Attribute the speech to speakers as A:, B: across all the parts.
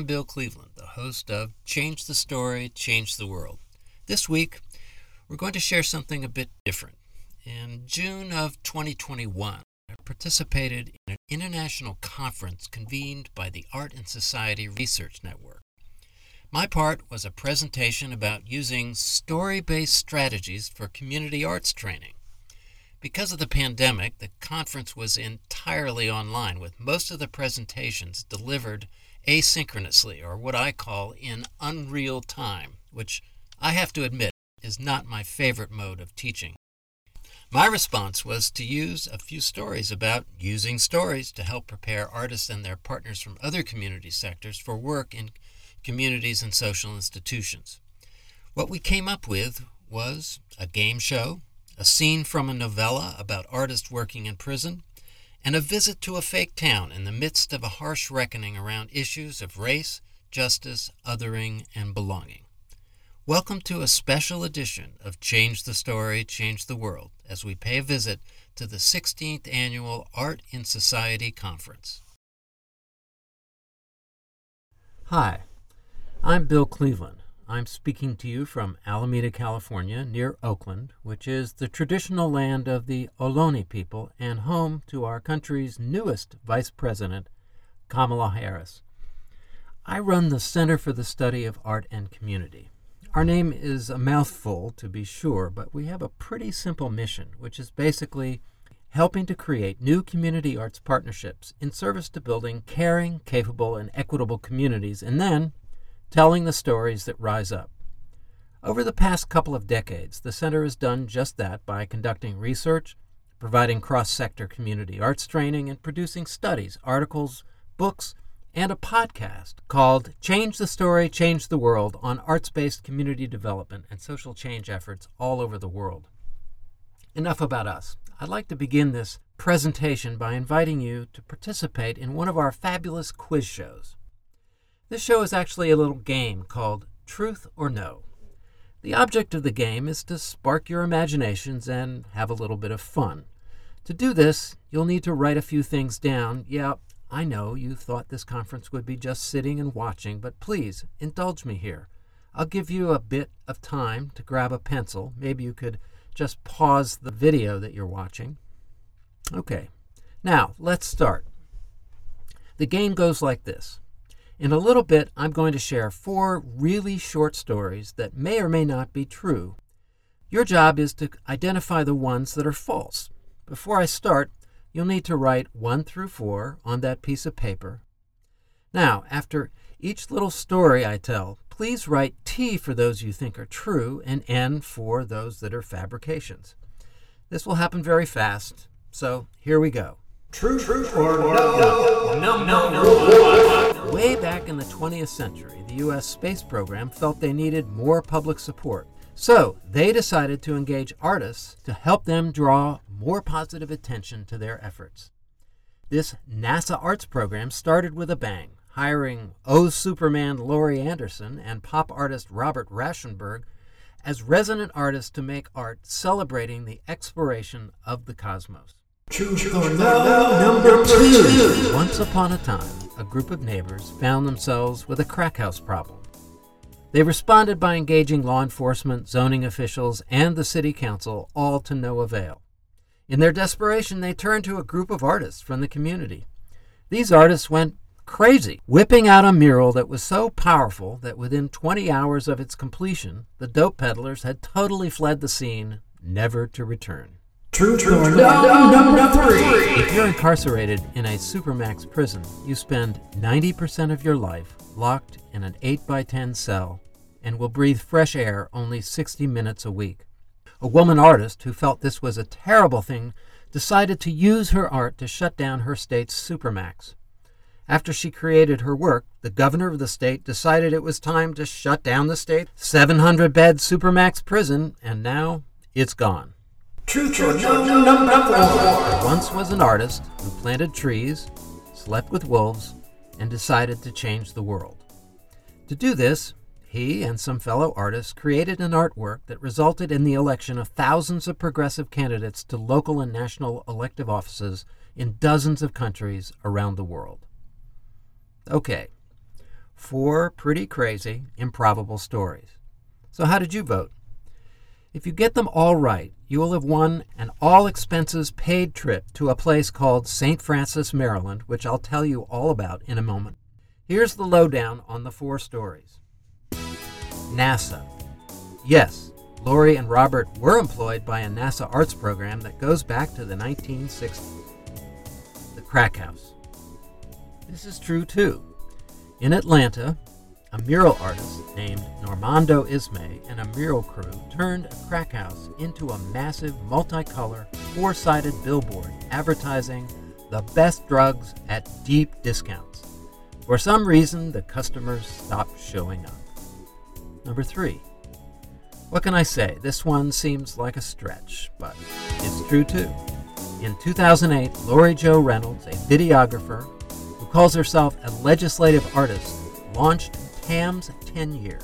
A: I'm Bill Cleveland, the host of Change the Story, Change the World. This week, we're going to share something a bit different. In June of 2021, I participated in an international conference convened by the Art and Society Research Network. My part was a presentation about using story based strategies for community arts training. Because of the pandemic, the conference was entirely online, with most of the presentations delivered asynchronously, or what I call in unreal time, which I have to admit is not my favorite mode of teaching. My response was to use a few stories about using stories to help prepare artists and their partners from other community sectors for work in communities and social institutions. What we came up with was a game show, a scene from a novella about artists working in prison, and a visit to a fake town in the midst of a harsh reckoning around issues of race, justice, othering, and belonging. Welcome to a special edition of Change the Story, Change the World as we pay a visit to the 16th Annual Art in Society Conference. Hi, I'm Bill Cleveland. I'm speaking to you from Alameda, California, near Oakland, which is the traditional land of the Ohlone people and home to our country's newest Vice President, Kamala Harris. I run the Center for the Study of Art and Community. Our name is a mouthful, to be sure, but we have a pretty simple mission, which is basically helping to create new community arts partnerships in service to building caring, capable, and equitable communities, and then telling the stories that rise up. Over the past couple of decades, the Center has done just that by conducting research, providing cross sector community arts training, and producing studies, articles, books, and a podcast called Change the Story, Change the World on arts based community development and social change efforts all over the world. Enough about us. I'd like to begin this presentation by inviting you to participate in one of our fabulous quiz shows. This show is actually a little game called Truth or No. The object of the game is to spark your imaginations and have a little bit of fun. To do this, you'll need to write a few things down. Yeah, I know you thought this conference would be just sitting and watching, but please indulge me here. I'll give you a bit of time to grab a pencil. Maybe you could just pause the video that you're watching. Okay, now let's start. The game goes like this in a little bit, I'm going to share four really short stories that may or may not be true. Your job is to identify the ones that are false. Before I start, you'll need to write 1 through 4 on that piece of paper. Now, after each little story I tell, please write T for those you think are true and N for those that are fabrications. This will happen very fast, so here we go.
B: True, true or no?
A: No, no, no. Way back in the 20th century, the U.S. space program felt they needed more public support. So they decided to engage artists to help them draw more positive attention to their efforts. This NASA Arts program started with a bang, hiring O Superman Laurie Anderson and pop artist Robert Rauschenberg as resident artists to make art celebrating the exploration of the cosmos.
B: Truth or no, number two.
A: Once upon a time, a group of neighbors found themselves with a crack house problem. They responded by engaging law enforcement, zoning officials, and the city council, all to no avail. In their desperation, they turned to a group of artists from the community. These artists went crazy, whipping out a mural that was so powerful that within 20 hours of its completion, the dope peddlers had totally fled the scene, never to return.
B: Truth or no, number three.
A: If you're incarcerated in a Supermax prison, you spend 90% of your life locked in an 8 by 10 cell and will breathe fresh air only 60 minutes a week. A woman artist who felt this was a terrible thing decided to use her art to shut down her state's Supermax. After she created her work, the governor of the state decided it was time to shut down the state's 700 bed Supermax prison, and now it's gone.
B: No, number four.
A: Once was an artist who planted trees, slept with wolves, and decided to change the world. To do this, he and some fellow artists created an artwork that resulted in the election of thousands of progressive candidates to local and national elective offices in dozens of countries around the world. Okay, Four pretty crazy, improbable stories. So, how did you vote? If you get them all right, you will have won an all expenses paid trip to a place called St. Francis, Maryland, which I'll tell you all about in a moment. Here's the lowdown on the four stories NASA. Yes, Laurie and Robert were employed by a NASA arts program that goes back to the 1960s. The Crack House. This is true too. In Atlanta, a mural artist named Normando Ismay and a mural crew turned a crack house into a massive multicolor, four sided billboard advertising the best drugs at deep discounts. For some reason, the customers stopped showing up. Number three. What can I say? This one seems like a stretch, but it's true too. In 2008, Laurie Jo Reynolds, a videographer who calls herself a legislative artist, launched Tamms 10 Year,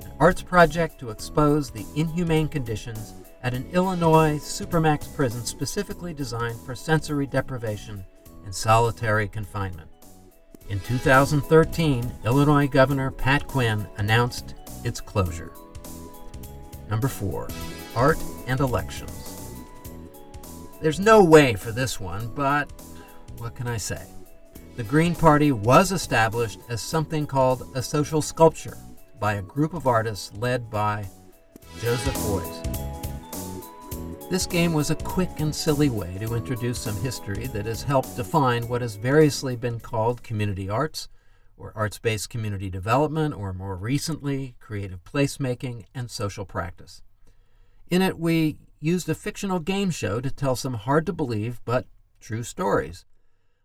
A: an arts project to expose the inhumane conditions at an Illinois supermax prison specifically designed for sensory deprivation and solitary confinement. In 2013, Illinois Governor Pat Quinn announced its closure. Number 4. Art and Elections. There's no way for this one, but what can I say? The Green Party was established as something called a social sculpture by a group of artists led by Joseph Beuys. This game was a quick and silly way to introduce some history that has helped define what has variously been called community arts, or arts based community development, or more recently, creative placemaking and social practice. In it, we used a fictional game show to tell some hard to believe but true stories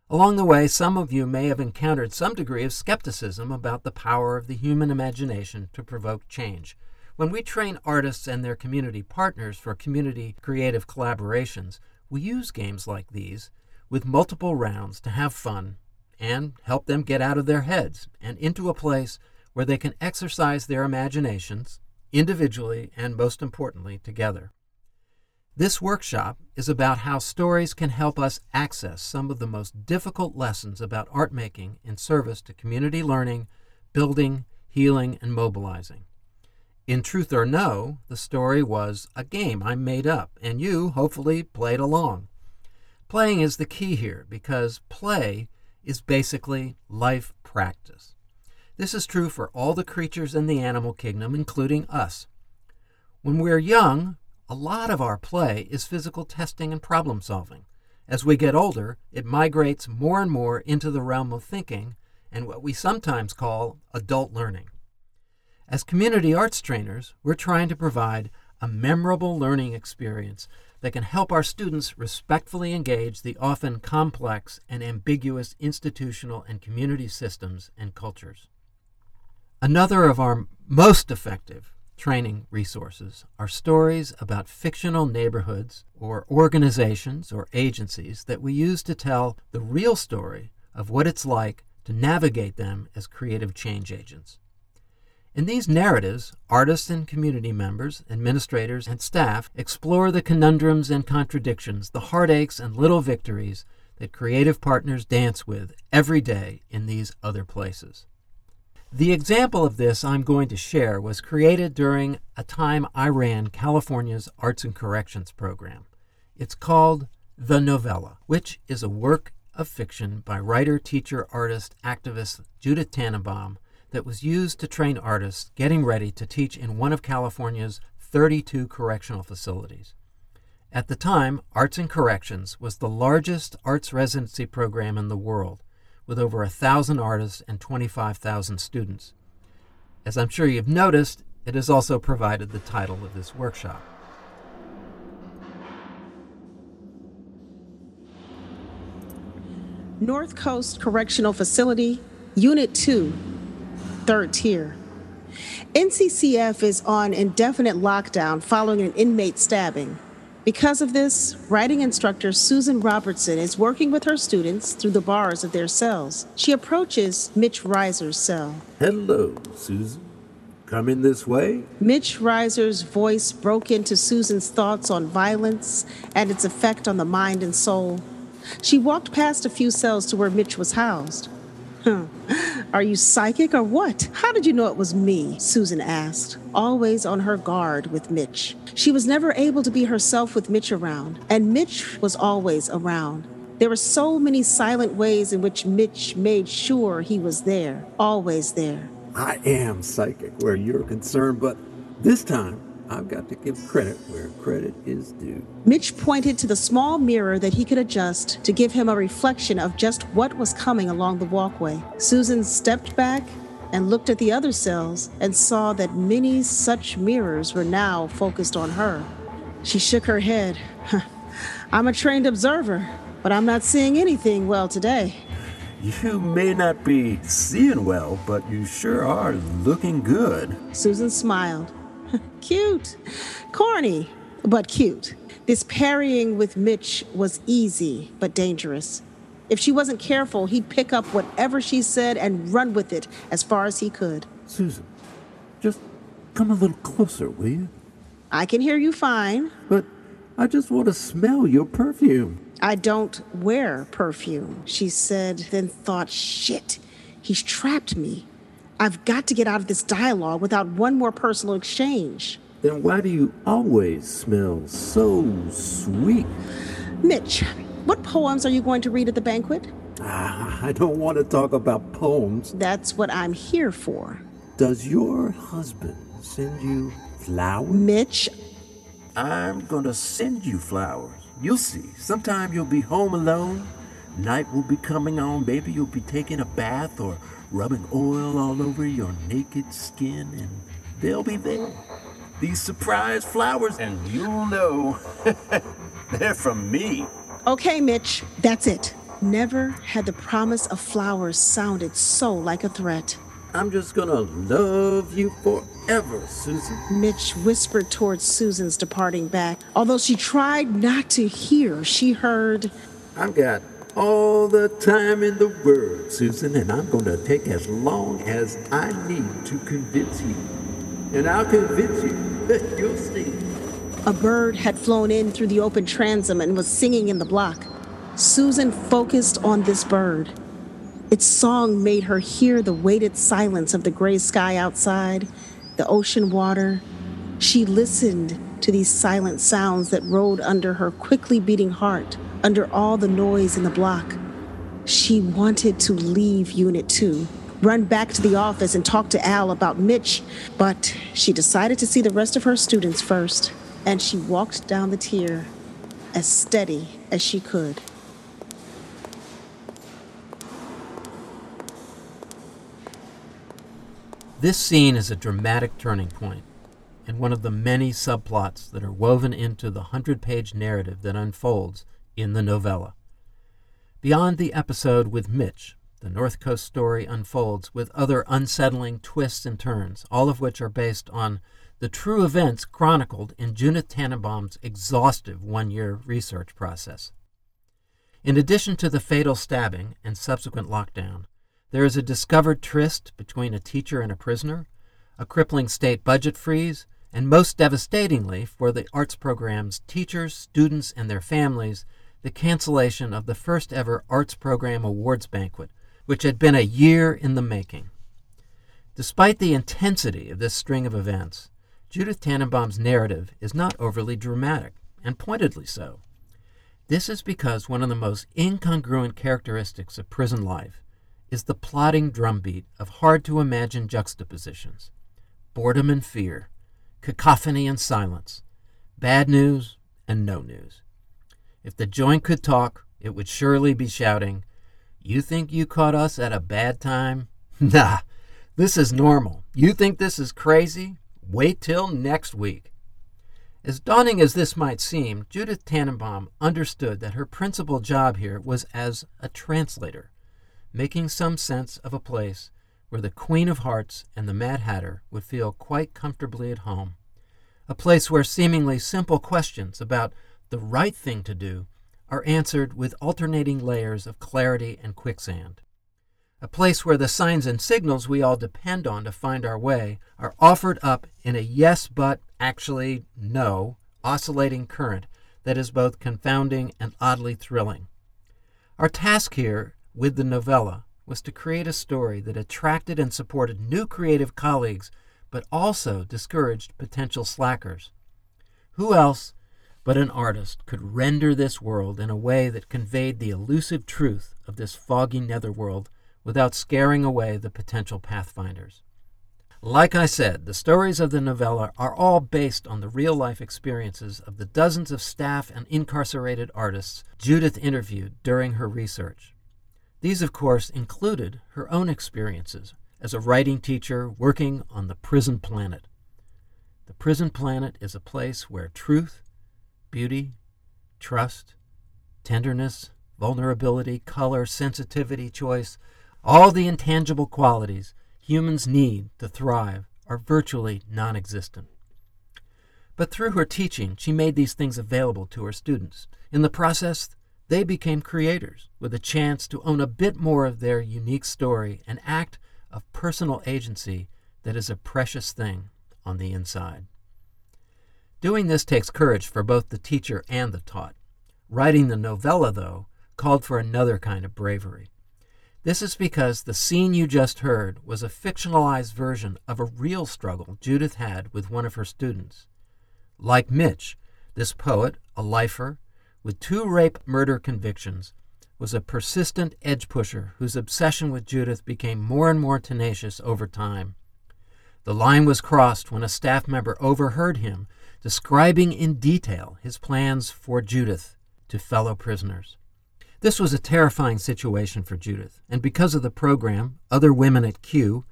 A: Along the way, some of you may have encountered some degree of skepticism about the power of the human imagination to provoke change. When we train artists and their community partners for community creative collaborations, we use games like these with multiple rounds to have fun and help them get out of their heads and into a place where they can exercise their imaginations individually and, most importantly, together. This workshop is about how stories can help us access some of the most difficult lessons about art making in service to community learning, building, healing, and mobilizing. In Truth or No, the story was a game I made up, and you, hopefully, played along. Playing is the key here because play is basically life practice. This is true for all the creatures in the animal kingdom, including us. When we're young, a lot of our play is physical testing and problem solving. As we get older, it migrates more and more into the realm of thinking and what we sometimes call adult learning. As community arts trainers, we're trying to provide a memorable learning experience that can help our students respectfully engage the often complex and ambiguous institutional and community systems and cultures. Another of our most effective training resources are stories about fictional neighborhoods or organizations or agencies that we use to tell the real story of what it's like to navigate them as creative change agents. In these narratives, artists and community members, administrators, and staff explore the conundrums and contradictions, the heartaches and little victories that creative partners dance with every day in these other places. The example of this I'm going to share was created during a time I ran California's Arts and Corrections program. It's called The Novella, which is a work of fiction by writer, teacher, artist, activist Judith Tannenbaum that was used to train artists getting ready to teach in one of California's 32 correctional facilities. At the time, Arts and Corrections was the largest arts residency program in the world with over a thousand artists and 25,000 students. As I'm sure you've noticed, it has also provided the title of this workshop.
C: North Coast Correctional Facility, Unit 2, third tier. NCCF is on indefinite lockdown following an inmate stabbing. Because of this, writing instructor Susan Robertson is working with her students through the bars of their cells. She approaches Mitch Reiser's cell.
D: Hello, Susan. Come in this way?
C: Mitch Reiser's voice broke into Susan's thoughts on violence and its effect on the mind and soul. She walked past a few cells to where Mitch was housed. Are you psychic or what? How did you know it was me? Susan asked, always on her guard with Mitch. She was never able to be herself with Mitch around, and Mitch was always around. There were so many silent ways in which Mitch made sure he was there, always there.
D: I am psychic where you're concerned, but this time I've got to give credit where credit is due.
C: Mitch pointed to the small mirror that he could adjust to give him a reflection of just what was coming along the walkway. Susan stepped back and looked at the other cells and saw that many such mirrors were now focused on her. She shook her head. I'm a trained observer, but I'm not seeing anything well today.
D: You may not be seeing well, but you sure are looking good.
C: Susan smiled. cute. Corny, but cute. This parrying with Mitch was easy, but dangerous. If she wasn't careful, he'd pick up whatever she said and run with it as far as he could.
D: Susan, just come a little closer, will you?
C: I can hear you fine.
D: But I just want to smell your perfume.
C: I don't wear perfume, she said, then thought, shit, he's trapped me. I've got to get out of this dialogue without one more personal exchange.
D: Then why do you always smell so sweet?
C: Mitch, what poems are you going to read at the banquet?
D: Ah, I don't want to talk about poems.
C: That's what I'm here for.
D: Does your husband send you flowers?
C: Mitch,
D: I'm gonna send you flowers. You'll see. Sometime you'll be home alone. Night will be coming on. Maybe you'll be taking a bath or rubbing oil all over your naked skin, and they'll be there. These surprise flowers, and you'll know they're from me.
C: Okay, Mitch, that's it. Never had the promise of flowers sounded so like a threat.
D: I'm just gonna love you forever, Susan.
C: Mitch whispered towards Susan's departing back. Although she tried not to hear, she heard,
D: I've got all the time in the world, Susan, and I'm gonna take as long as I need to convince you. And I'll convince you. That you'll see.
C: A bird had flown in through the open transom and was singing in the block. Susan focused on this bird. Its song made her hear the weighted silence of the gray sky outside, the ocean water. She listened to these silent sounds that rolled under her quickly beating heart, under all the noise in the block. She wanted to leave Unit 2, run back to the office and talk to Al about Mitch, but she decided to see the rest of her students first, and she walked down the tier as steady as she could.
A: This scene is a dramatic turning and one of the many subplots that are woven into the hundred page narrative that unfolds in the novella. Beyond the episode with Mitch, the North Coast story unfolds with other unsettling twists and turns, all of which are based on the true events chronicled in Judith Tannenbaum's exhaustive one year research process. In addition to the fatal stabbing and subsequent lockdown, there is a discovered tryst between a teacher and a prisoner, a crippling state budget freeze, and most devastatingly for the arts program's teachers, students, and their families, the cancellation of the first ever arts program awards banquet, which had been a year in the making. Despite the intensity of this string of events, Judith Tannenbaum's narrative is not overly dramatic, and pointedly so. This is because one of the most incongruent characteristics of prison life is the plodding drumbeat of hard to imagine juxtapositions boredom and fear, cacophony and silence, bad news and no news. If the joint could talk, it would surely be shouting, You think you caught us at a bad time? Nah, this is normal. You think this is crazy? Wait till next week. As daunting as this might seem, Judith Tannenbaum understood that her principal job here was as a translator making some sense of a place where the Queen of Hearts and the Mad Hatter would feel quite comfortably at home. A place where seemingly simple questions about the right thing to do are answered with alternating layers of clarity and quicksand. A place where the signs and signals we all depend on to find our way are offered up in a yes but actually no oscillating current that is both confounding and oddly thrilling. Our task here with the novella was to create a story that attracted and supported new creative colleagues, but also discouraged potential slackers. Who else but an artist could render this world in a way that conveyed the elusive truth of this foggy netherworld without scaring away the potential pathfinders? Like I said, the stories of the novella are all based on the real life experiences of the dozens of staff and incarcerated artists Judith interviewed during her research. These, of course, included her own experiences as a writing teacher working on the prison planet. The prison planet is a place where truth, beauty, trust, tenderness, vulnerability, color, sensitivity, choice, all the intangible qualities humans need to thrive are virtually non existent. But through her teaching, she made these things available to her students. In the process, they became creators with a chance to own a bit more of their unique story, an act of personal agency that is a precious thing on the inside. Doing this takes courage for both the teacher and the taught. Writing the novella, though, called for another kind of bravery. This is because the scene you just heard was a fictionalized version of a real struggle Judith had with one of her students. Like Mitch, this poet, a lifer, with two rape murder convictions, was a persistent edge pusher whose obsession with Judith became more and more tenacious over time. The line was crossed when a staff member overheard him describing in detail his plans for Judith to fellow prisoners. This was a terrifying situation for Judith, and because of the program, other women at Q,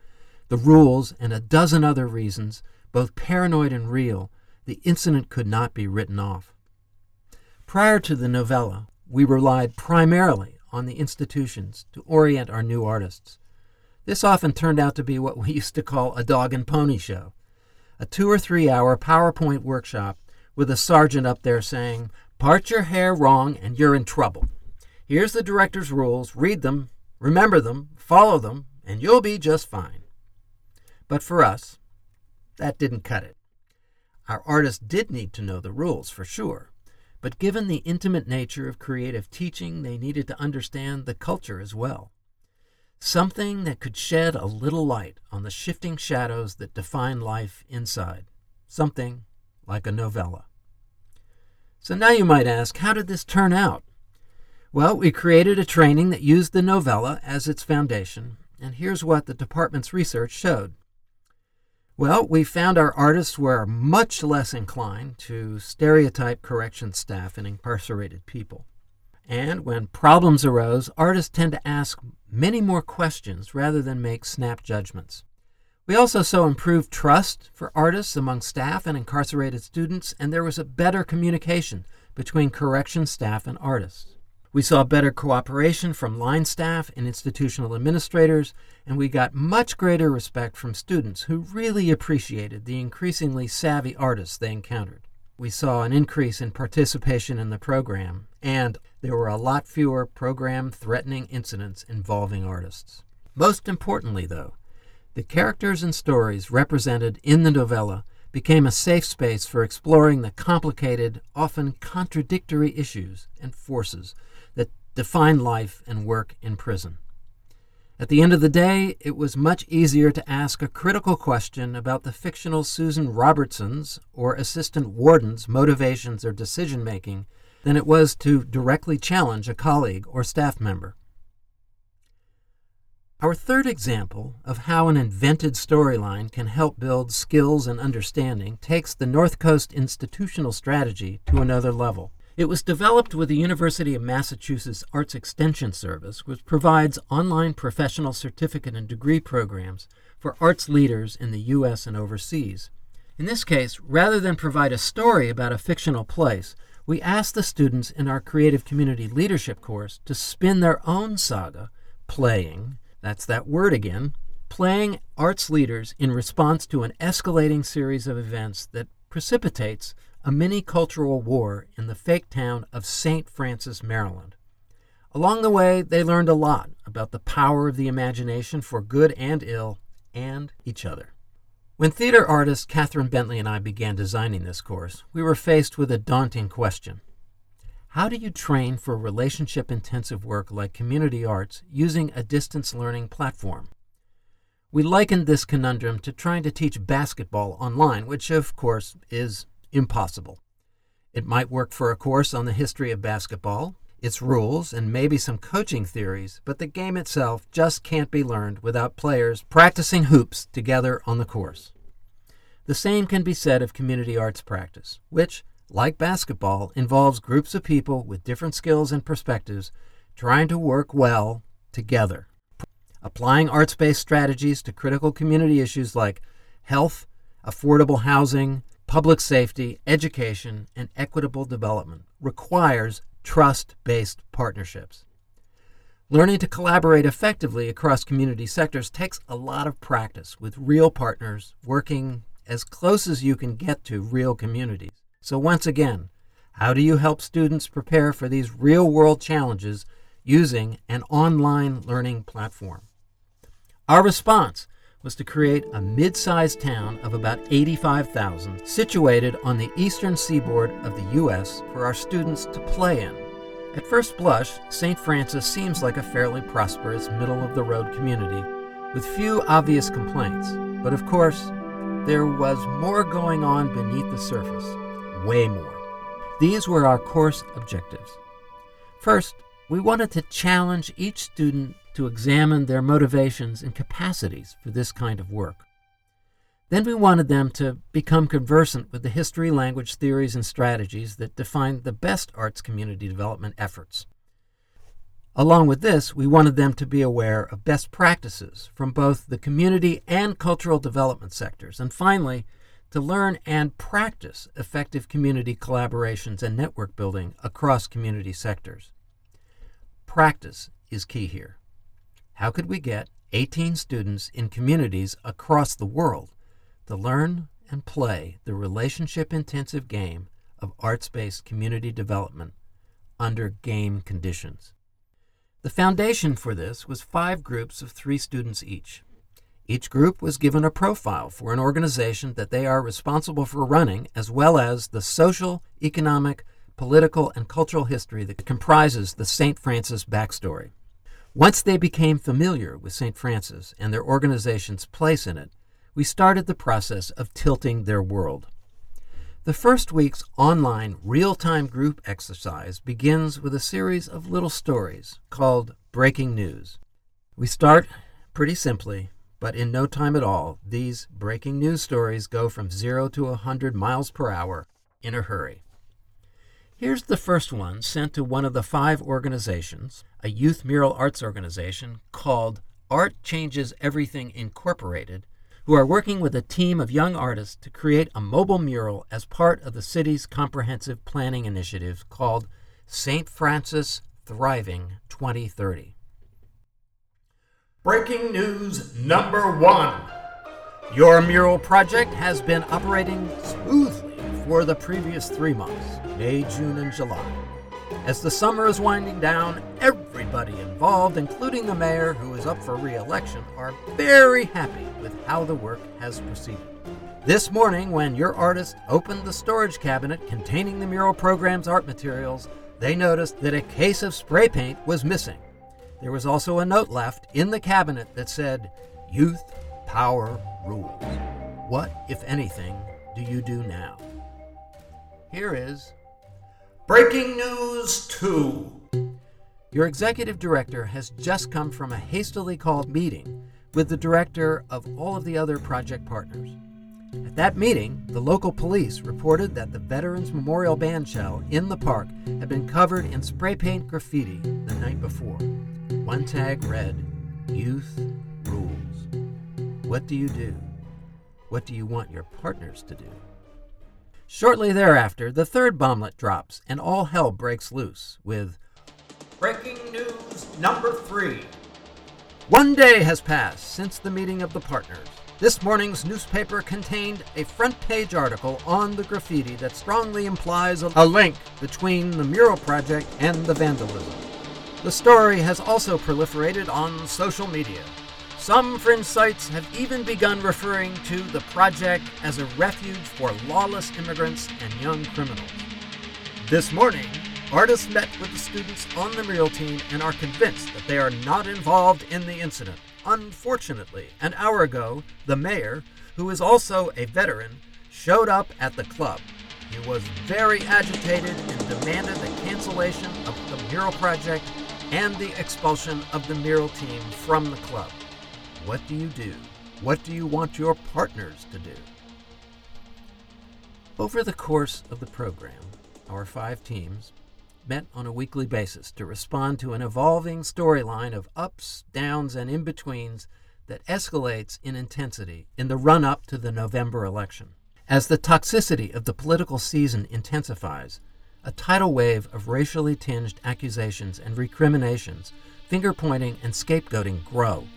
A: the rules, and a dozen other reasons, both paranoid and real, the incident could not be written off. Prior to the novella, we relied primarily on the institutions to orient our new artists. This often turned out to be what we used to call a dog and pony show a two or three hour PowerPoint workshop with a sergeant up there saying, Part your hair wrong and you're in trouble. Here's the director's rules. Read them, remember them, follow them, and you'll be just fine. But for us, that didn't cut it. Our artists did need to know the rules, for sure. But given the intimate nature of creative teaching, they needed to understand the culture as well. Something that could shed a little light on the shifting shadows that define life inside. Something like a novella. So now you might ask, how did this turn out? Well, we created a training that used the novella as its foundation, and here's what the department's research showed. Well, we found our artists were much less inclined to stereotype correction staff and incarcerated people. And when problems arose, artists tend to ask many more questions rather than make snap judgments. We also saw improved trust for artists among staff and incarcerated students, and there was a better communication between correction staff and artists. We saw better cooperation from line staff and institutional administrators, and we got much greater respect from students who really appreciated the increasingly savvy artists they encountered. We saw an increase in participation in the program, and there were a lot fewer program threatening incidents involving artists. Most importantly, though, the characters and stories represented in the novella became a safe space for exploring the complicated, often contradictory issues and forces that define life and work in prison. At the end of the day, it was much easier to ask a critical question about the fictional Susan Robertson's or assistant warden's motivations or decision making than it was to directly challenge a colleague or staff member. Our third example of how an invented storyline can help build skills and understanding takes the North Coast institutional strategy to another level. It was developed with the University of Massachusetts Arts Extension Service, which provides online professional certificate and degree programs for arts leaders in the U.S. and overseas. In this case, rather than provide a story about a fictional place, we asked the students in our Creative Community Leadership course to spin their own saga, playing, that's that word again, playing arts leaders in response to an escalating series of events that precipitates a mini cultural war in the fake town of St. Francis, Maryland. Along the way, they learned a lot about the power of the imagination for good and ill, and each other. When theater artist Catherine Bentley and I began designing this course, we were faced with a daunting question. How do you train for relationship intensive work like community arts using a distance learning platform? We likened this conundrum to trying to teach basketball online, which of course is impossible. It might work for a course on the history of basketball, its rules, and maybe some coaching theories, but the game itself just can't be learned without players practicing hoops together on the course. The same can be said of community arts practice, which, like basketball, involves groups of people with different skills and perspectives trying to work well together. Applying arts based strategies to critical community issues like health, affordable housing, public safety, education, and equitable development requires trust based partnerships. Learning to collaborate effectively across community sectors takes a lot of practice with real partners working as close as you can get to real communities. So, once again, how do you help students prepare for these real world challenges using an online learning platform? Our response was to create a mid sized town of about 85,000 situated on the eastern seaboard of the U.S. for our students to play in. At first blush, St. Francis seems like a fairly prosperous, middle of the road community with few obvious complaints. But of course, there was more going on beneath the surface, way more. These were our course objectives. First, we wanted to challenge each student to examine their motivations and capacities for this kind of work. Then we wanted them to become conversant with the history, language, theories, and strategies that define the best arts community development efforts. Along with this, we wanted them to be aware of best practices from both the community and cultural development sectors. And finally, to learn and practice effective community collaborations and network building across community sectors. Practice is key here. How could we get 18 students in communities across the world to learn and play the relationship intensive game of arts based community development under game conditions? The foundation for this was five groups of three students each. Each group was given a profile for an organization that they are responsible for running, as well as the social, economic, political, and cultural history that comprises the St. Francis backstory. Once they became familiar with St. Francis and their organization's place in it, we started the process of tilting their world. The first week's online real time group exercise begins with a series of little stories called Breaking News. We start pretty simply, but in no time at all, these breaking news stories go from zero to a 100 miles per hour in a hurry. Here's the first one sent to one of the five organizations, a youth mural arts organization called Art Changes Everything Incorporated, who are working with a team of young artists to create a mobile mural as part of the city's comprehensive planning initiative called St. Francis Thriving 2030. Breaking news number one Your mural project has been operating smoothly for the previous three months May, June, and July. As the summer is winding down, everybody involved, including the mayor who is up for re election, are very happy with how the work has proceeded. This morning, when your artist opened the storage cabinet containing the mural program's art materials, they noticed that a case of spray paint was missing. There was also a note left in the cabinet that said, Youth, Power, Rules. What, if anything, do you do now? Here is Breaking News 2. Your executive director has just come from a hastily called meeting with the director of all of the other project partners. At that meeting, the local police reported that the Veterans Memorial Band shell in the park had been covered in spray paint graffiti the night before. One tag read, Youth Rules. What do you do? What do you want your partners to do? Shortly thereafter, the third bomblet drops and all hell breaks loose with Breaking news number three. One day has passed since the meeting of the partners. This morning's newspaper contained a front page article on the graffiti that strongly implies a, a link between the mural project and the vandalism. The story has also proliferated on social media. Some fringe sites have even begun referring to the project as a refuge for lawless immigrants and young criminals. This morning, artists met with the students on the mural team and are convinced that they are not involved in the incident. Unfortunately, an hour ago, the mayor, who is also a veteran, showed up at the club. He was very agitated and demanded the cancellation of the mural project and the expulsion of the mural team from the club. What do you do? What do you want your partners to do? Over the course of the program, our five teams met on a weekly basis to respond to an evolving storyline of ups, downs, and in betweens that escalates in intensity in the run up to the November election. As the toxicity of the political season intensifies, a tidal wave of racially tinged accusations and recriminations, finger pointing, and scapegoating grow.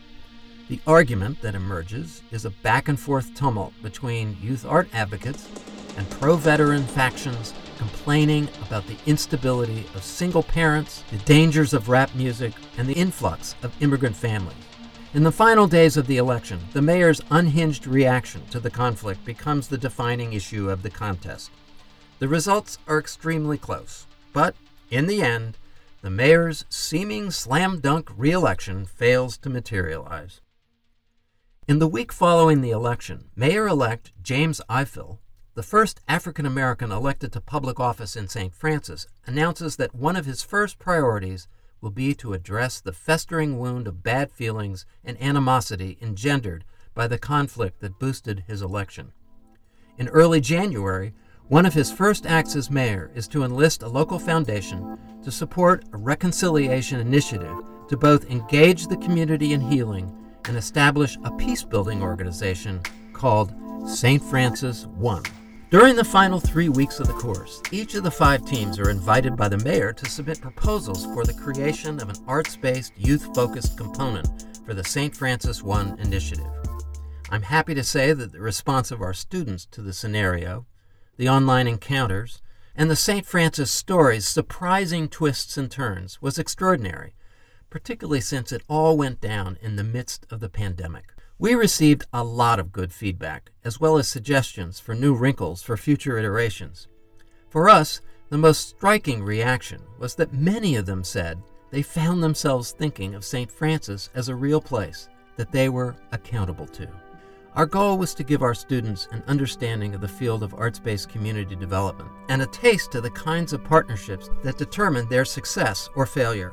A: The argument that emerges is a back and forth tumult between youth art advocates and pro veteran factions complaining about the instability of single parents, the dangers of rap music, and the influx of immigrant families. In the final days of the election, the mayor's unhinged reaction to the conflict becomes the defining issue of the contest. The results are extremely close, but in the end, the mayor's seeming slam dunk re election fails to materialize. In the week following the election, Mayor elect James Ifill, the first African American elected to public office in St. Francis, announces that one of his first priorities will be to address the festering wound of bad feelings and animosity engendered by the conflict that boosted his election. In early January, one of his first acts as mayor is to enlist a local foundation to support a reconciliation initiative to both engage the community in healing and establish a peace building organization called St. Francis One. During the final three weeks of the course, each of the five teams are invited by the mayor to submit proposals for the creation of an arts based, youth focused component for the St. Francis One initiative. I'm happy to say that the response of our students to the scenario, the online encounters, and the St. Francis story's surprising twists and turns was extraordinary, particularly since it all went down in the midst of the pandemic. We received a lot of good feedback, as well as suggestions for new wrinkles for future iterations. For us, the most striking reaction was that many of them said they found themselves thinking of St. Francis as a real place that they were accountable to. Our goal was to give our students an understanding of the field of arts based community development and a taste of the kinds of partnerships that determine their success or failure.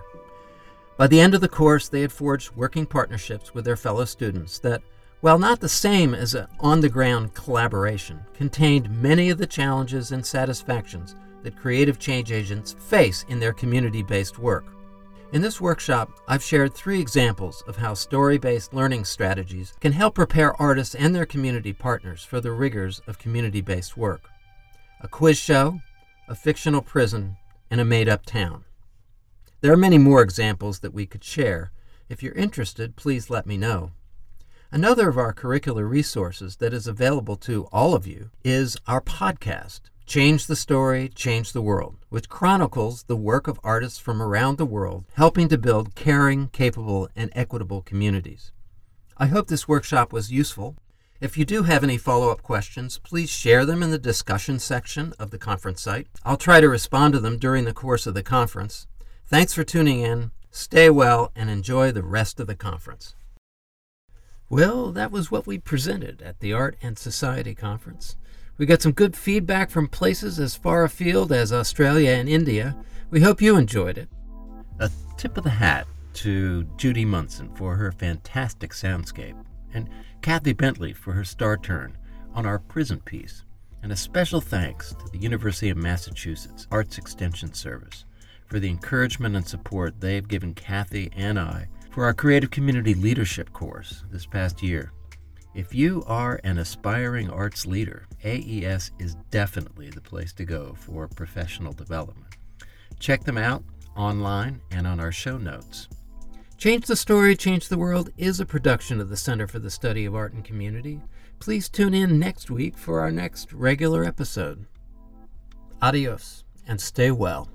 A: By the end of the course, they had forged working partnerships with their fellow students that, while not the same as an on the ground collaboration, contained many of the challenges and satisfactions that creative change agents face in their community based work. In this workshop, I've shared three examples of how story based learning strategies can help prepare artists and their community partners for the rigors of community based work a quiz show, a fictional prison, and a made up town. There are many more examples that we could share. If you're interested, please let me know. Another of our curricular resources that is available to all of you is our podcast, Change the Story, Change the World, which chronicles the work of artists from around the world helping to build caring, capable, and equitable communities. I hope this workshop was useful. If you do have any follow up questions, please share them in the discussion section of the conference site. I'll try to respond to them during the course of the conference. Thanks for tuning in. Stay well and enjoy the rest of the conference. Well, that was what we presented at the Art and Society Conference. We got some good feedback from places as far afield as Australia and India. We hope you enjoyed it. A tip of the hat to Judy Munson for her fantastic soundscape, and Kathy Bentley for her star turn on our prison piece, and a special thanks to the University of Massachusetts Arts Extension Service for the encouragement and support they've given Kathy and I for our Creative Community Leadership course this past year. If you are an aspiring arts leader, AES is definitely the place to go for professional development. Check them out online and on our show notes. Change the Story, Change the World is a production of the Center for the Study of Art and Community. Please tune in next week for our next regular episode. Adios and stay well.